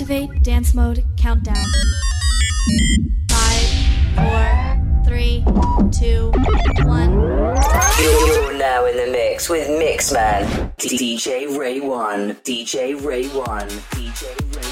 Activate dance mode countdown. Five, four, three, two, one. You're now in the mix with Mixman. DJ ReyOne. DJ ReyOne. DJ Rey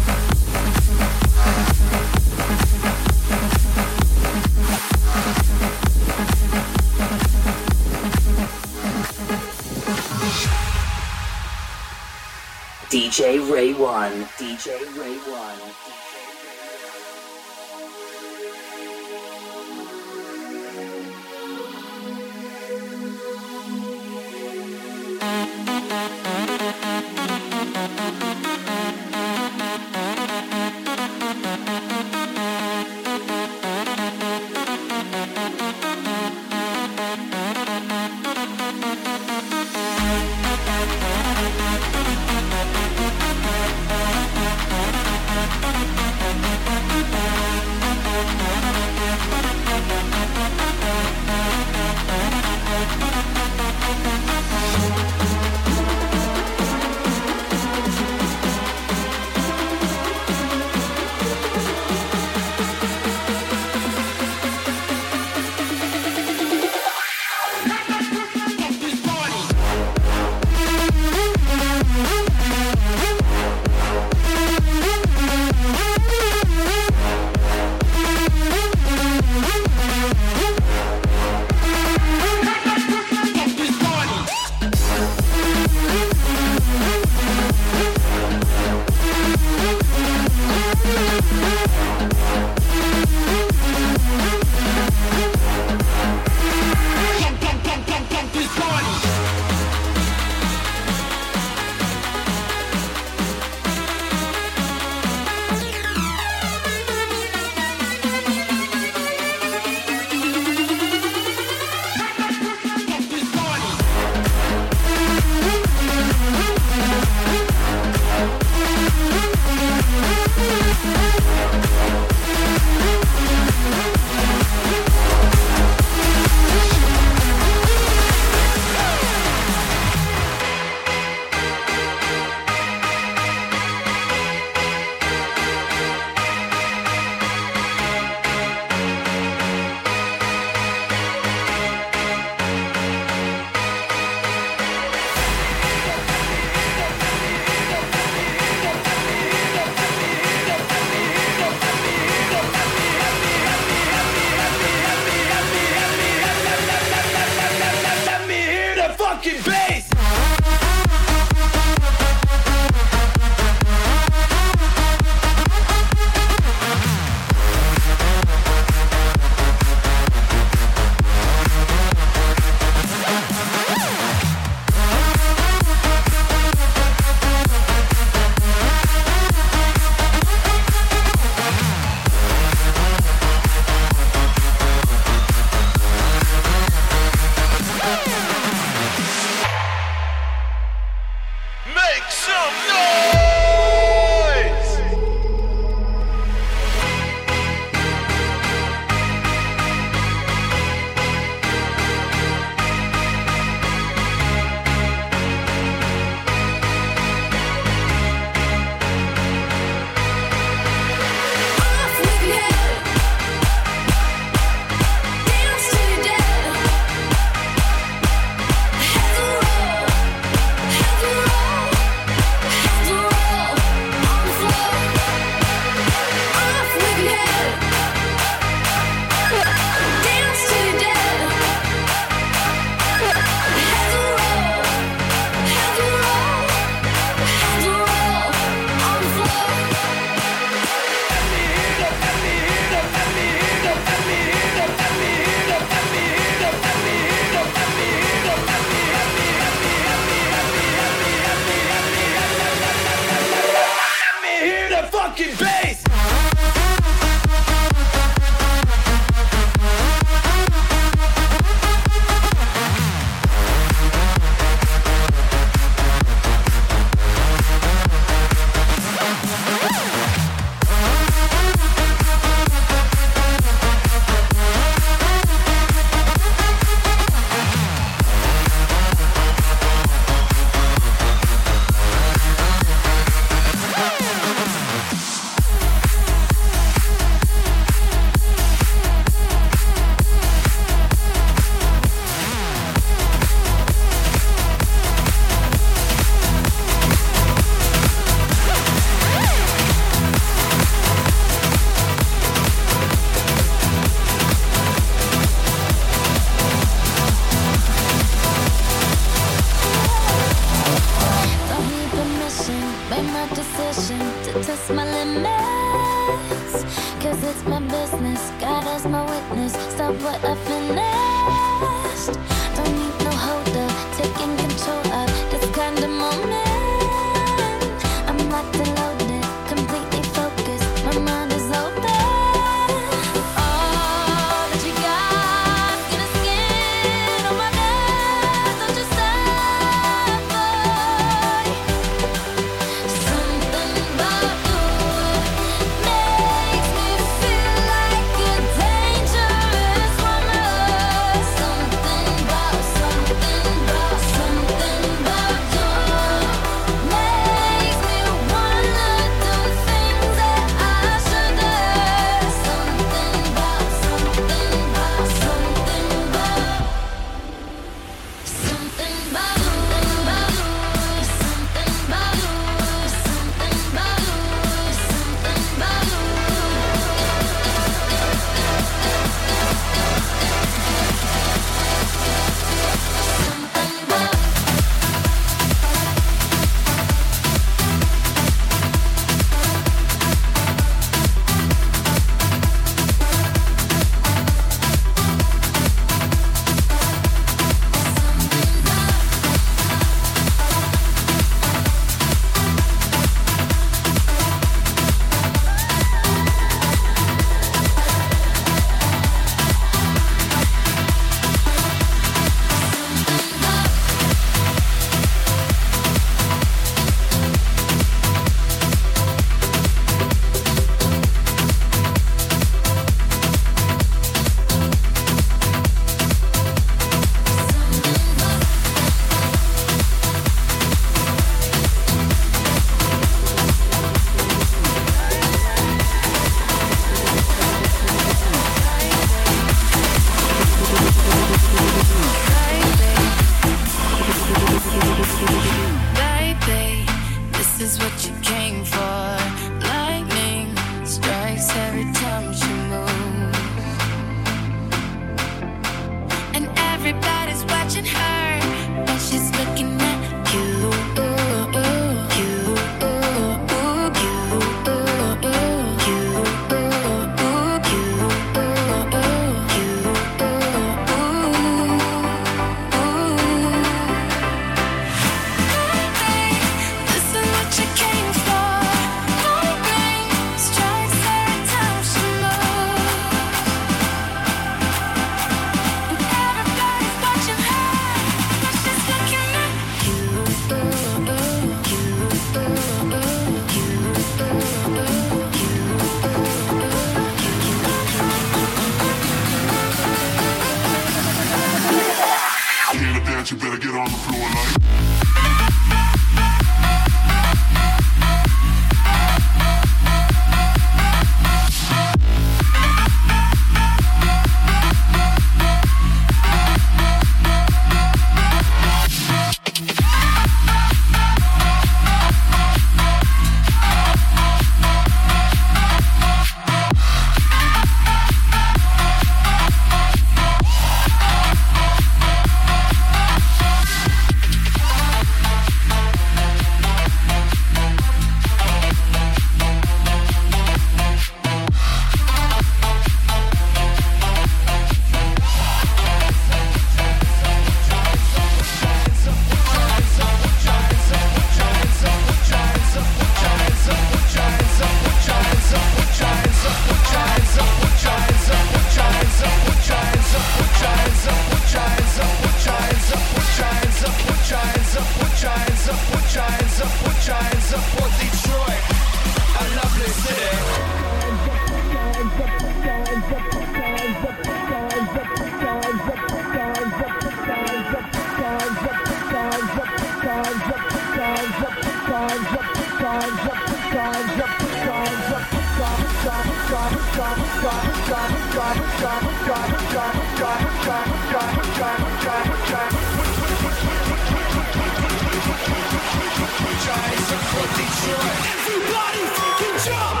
Down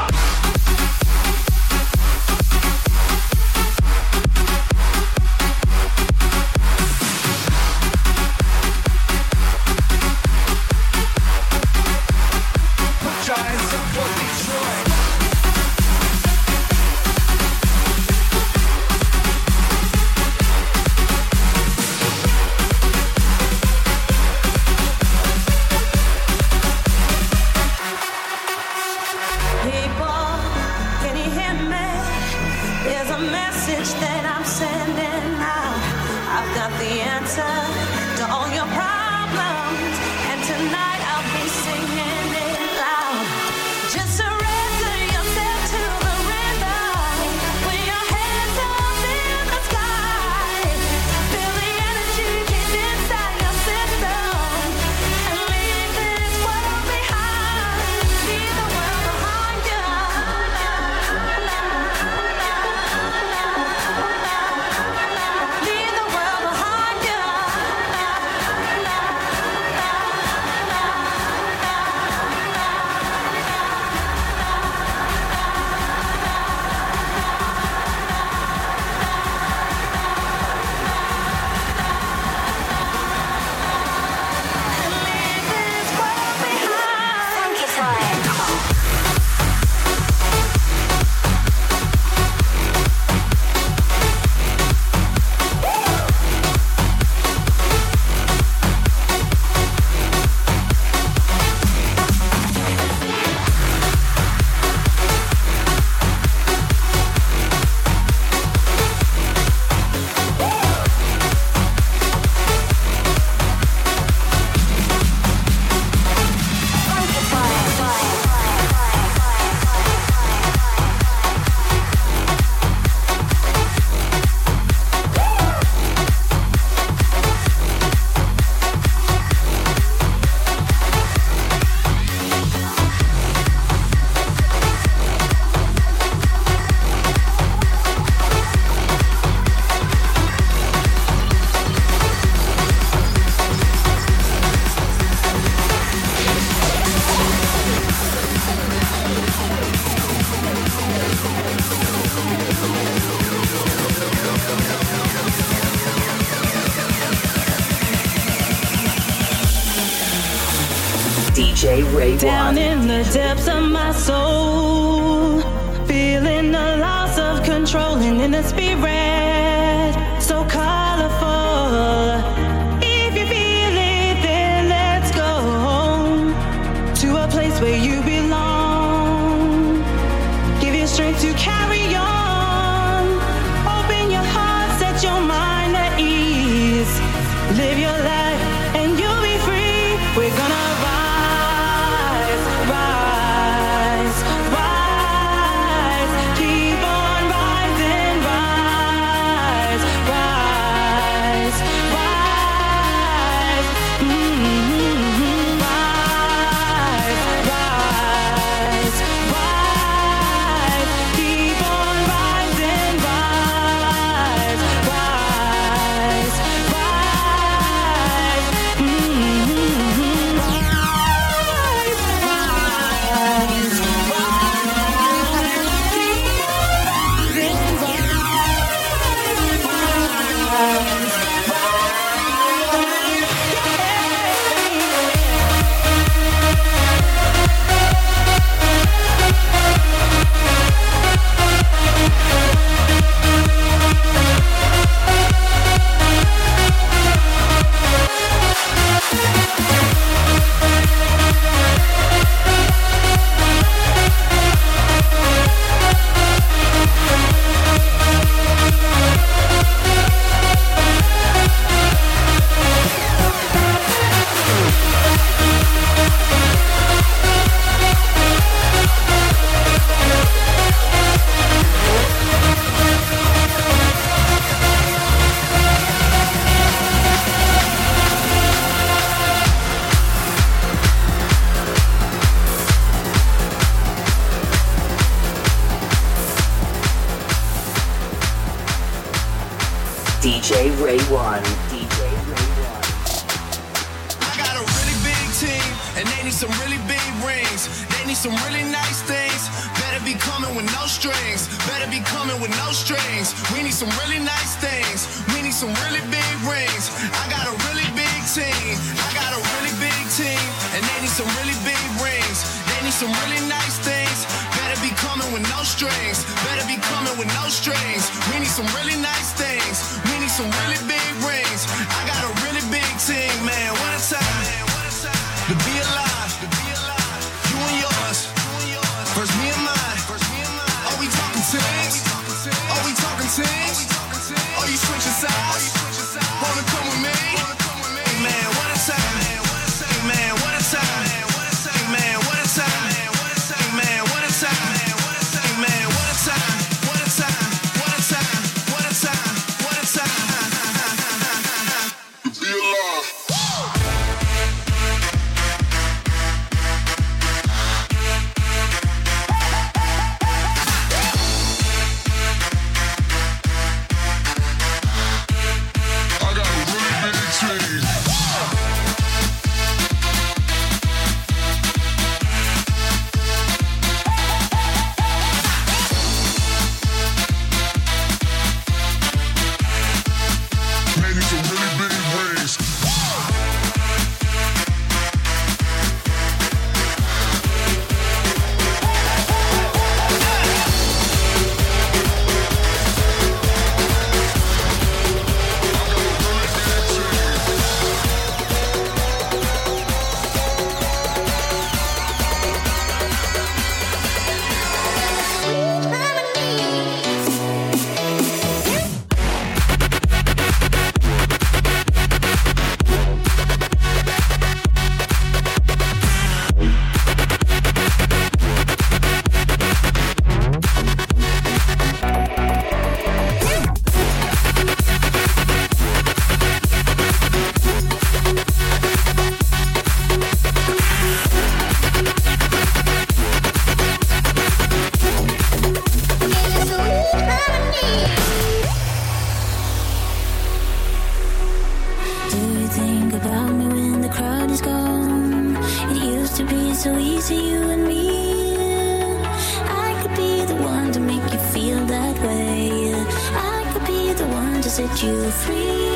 so easy, you and me. I could be the one to make you feel that way. I could be the one to set you free.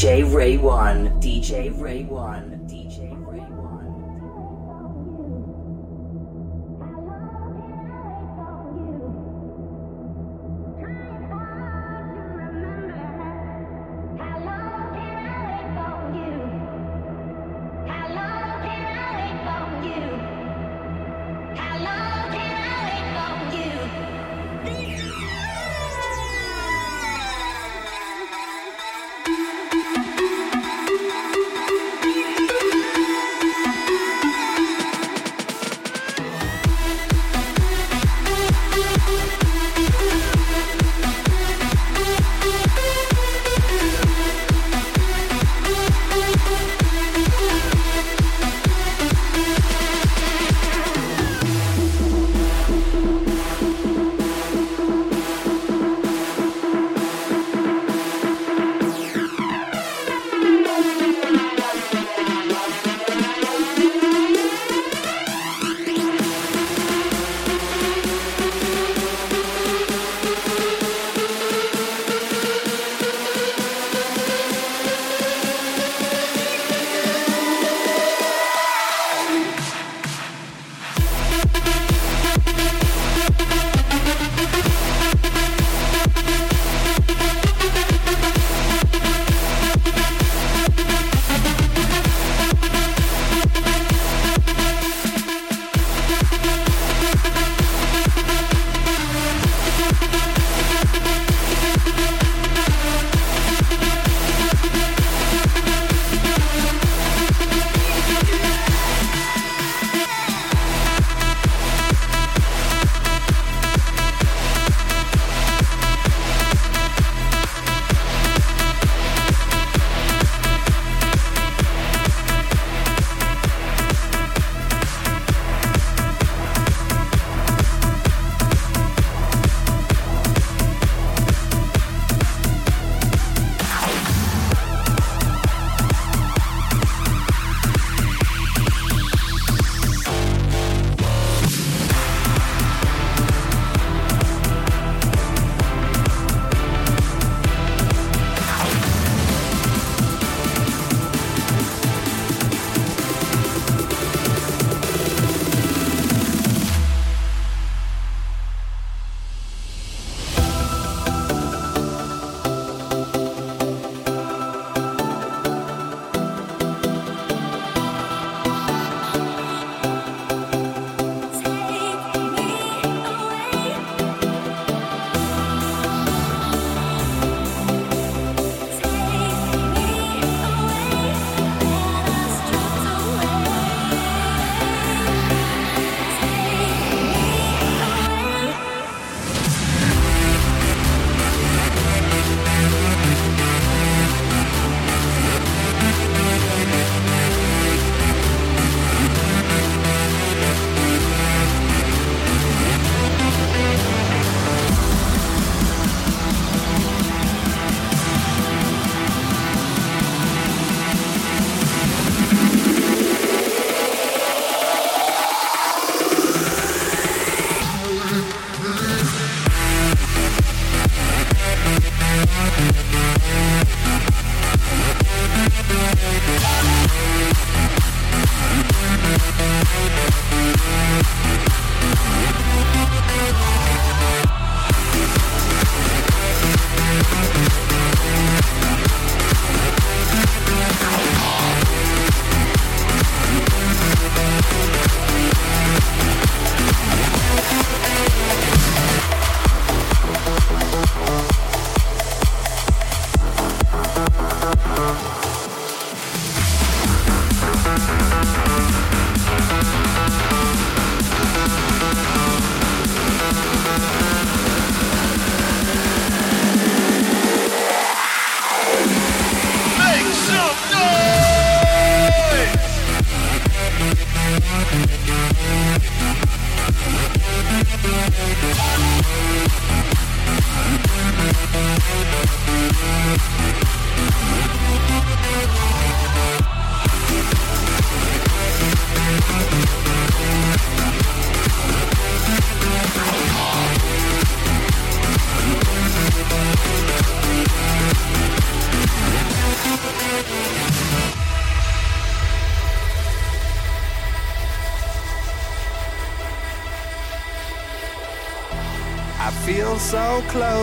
DJ ReyOne. DJ ReyOne.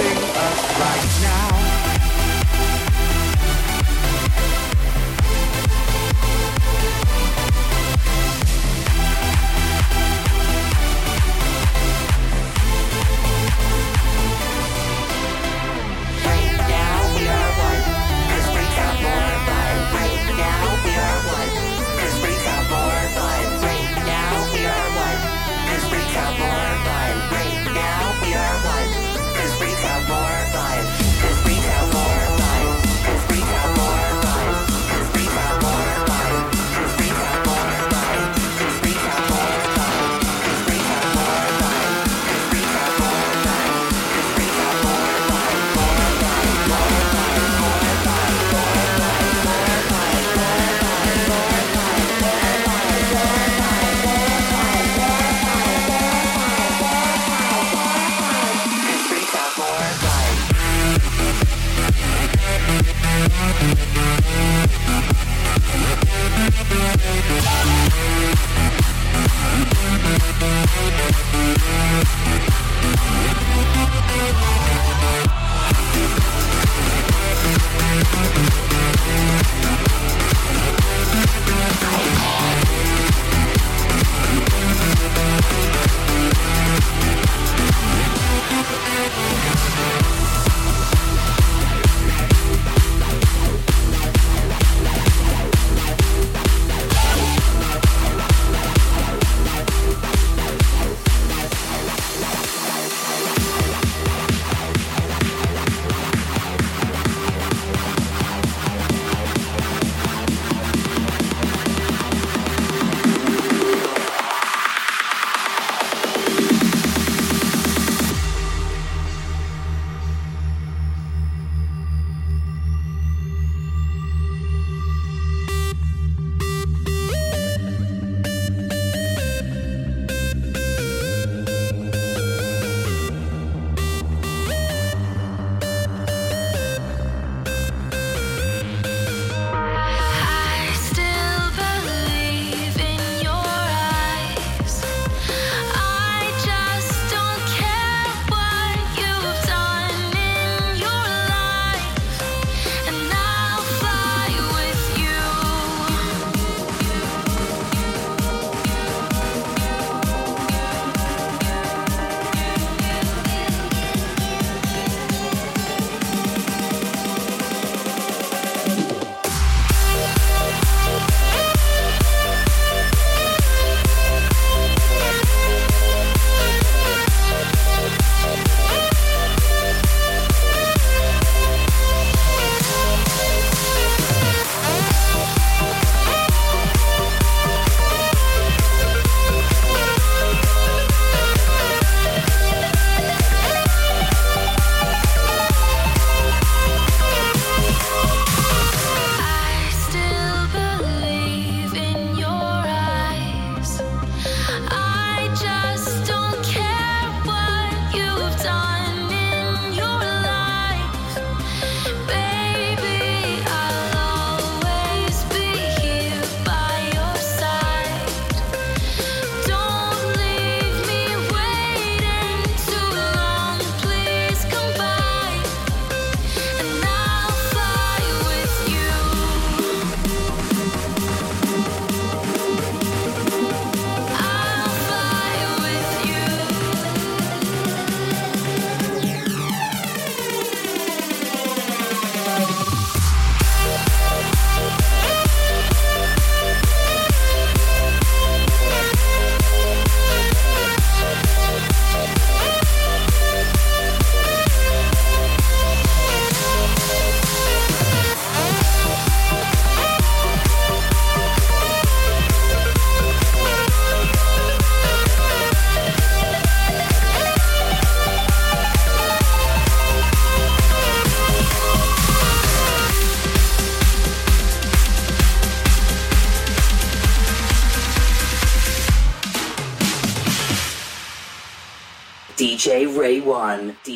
Us right now.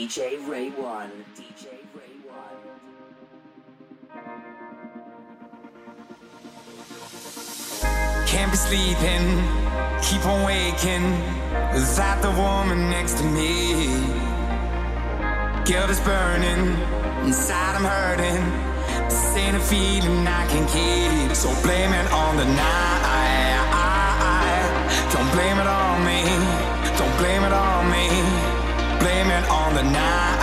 DJ ReyOne. DJ ReyOne. Can't be sleeping, keep on waking. Is that the woman next to me? Guilt is burning, inside I'm hurting. This ain't a feeling I can keep. So blame it on the night. Don't blame it on me. Don't blame it on me.